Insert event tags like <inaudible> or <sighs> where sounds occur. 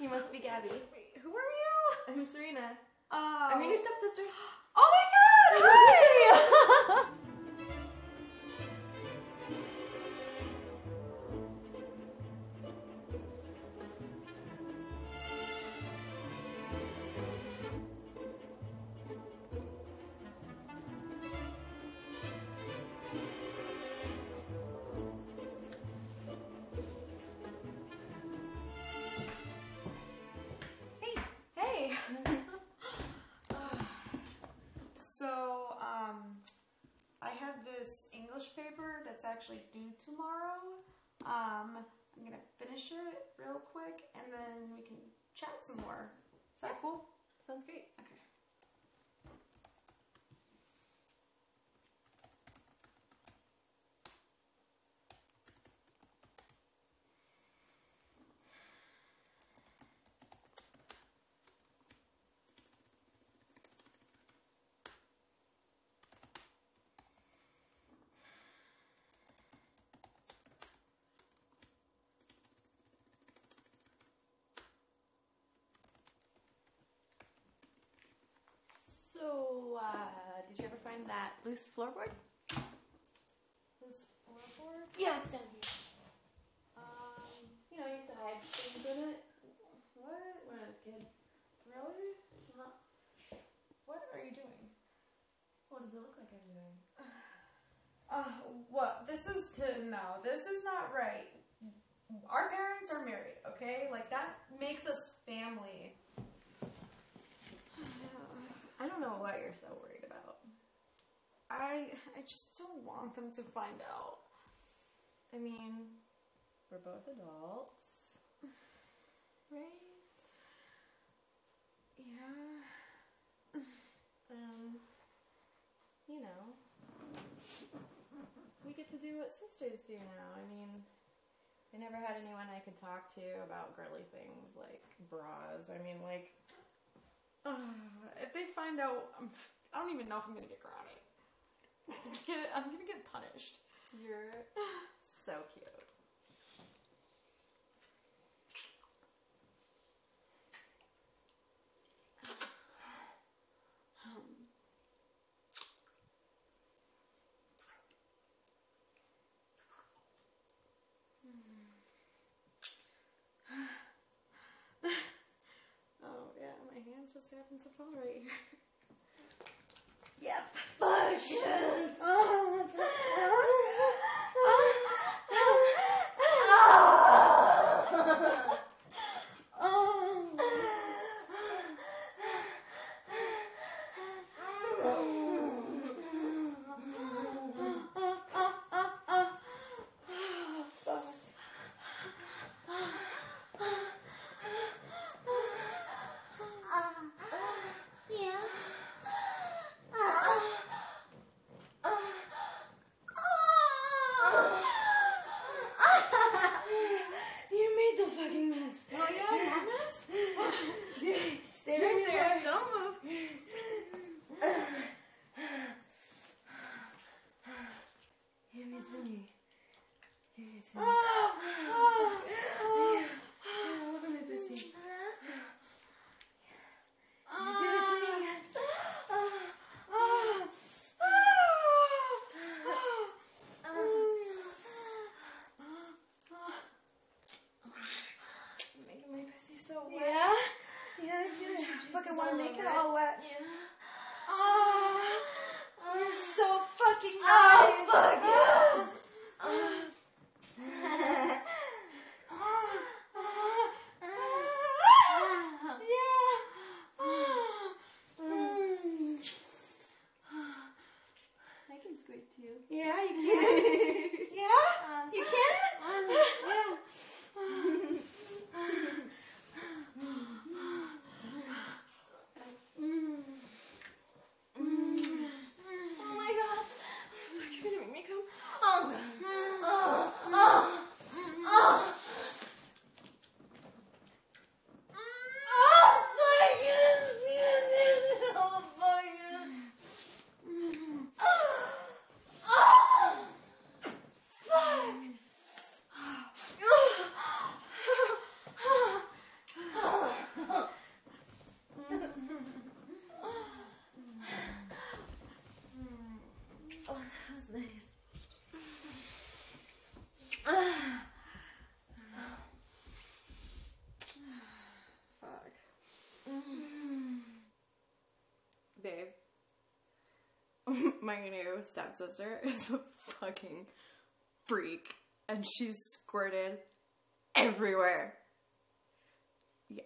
You must be Gabby. Wait, who are you? I'm Serena. Uh, I'm your new stepsister. <gasps> Oh actually due tomorrow. Um, I'm gonna finish it real quick and then we can chat some more. Is that cool? Sounds great. Okay. So, uh, did you ever find that loose floorboard? Who's floorboard? Yeah, it's down here. Um, you know, I used to hide things in it What? when I was a kid. Really? Huh. What are you doing? What does it look like I'm doing? <sighs> Uh, what? This is no. This is not right. Our parents are married, okay? Like that makes us family. I don't know what you're so worried about. I I just don't want them to find out. I mean, we're both adults, <laughs> right? Yeah. <laughs> Um, you know, we get to do what sisters do now. I mean, I never had anyone I could talk to about girly things like bras. I mean, like, if they find out, I'm, I don't even know if I'm gonna get grounded. I'm I'm gonna get punished. you're so cute. Oh yeah, my just happen to fall right here. Yep. Motion. You made the fucking mess. Oh yeah, Magnus? Stay Right there. Don't move. Give me Timmy. Give me Timmy. Oh, oh, oh. Yeah, look at my pussy. Give it Ah. to me. Making my pussy so wet. Yeah? Yeah, you Juices fucking want to all make it over it. all wet. Yeah. Ah, you're so fucking Oh, nice. fuck Too. Yeah, you <laughs> can. yeah, you can. yeah. Oh my god. Fuck, you're gonna make me come. <laughs> my new stepsister is a fucking freak, and she's squirted everywhere. Yeah.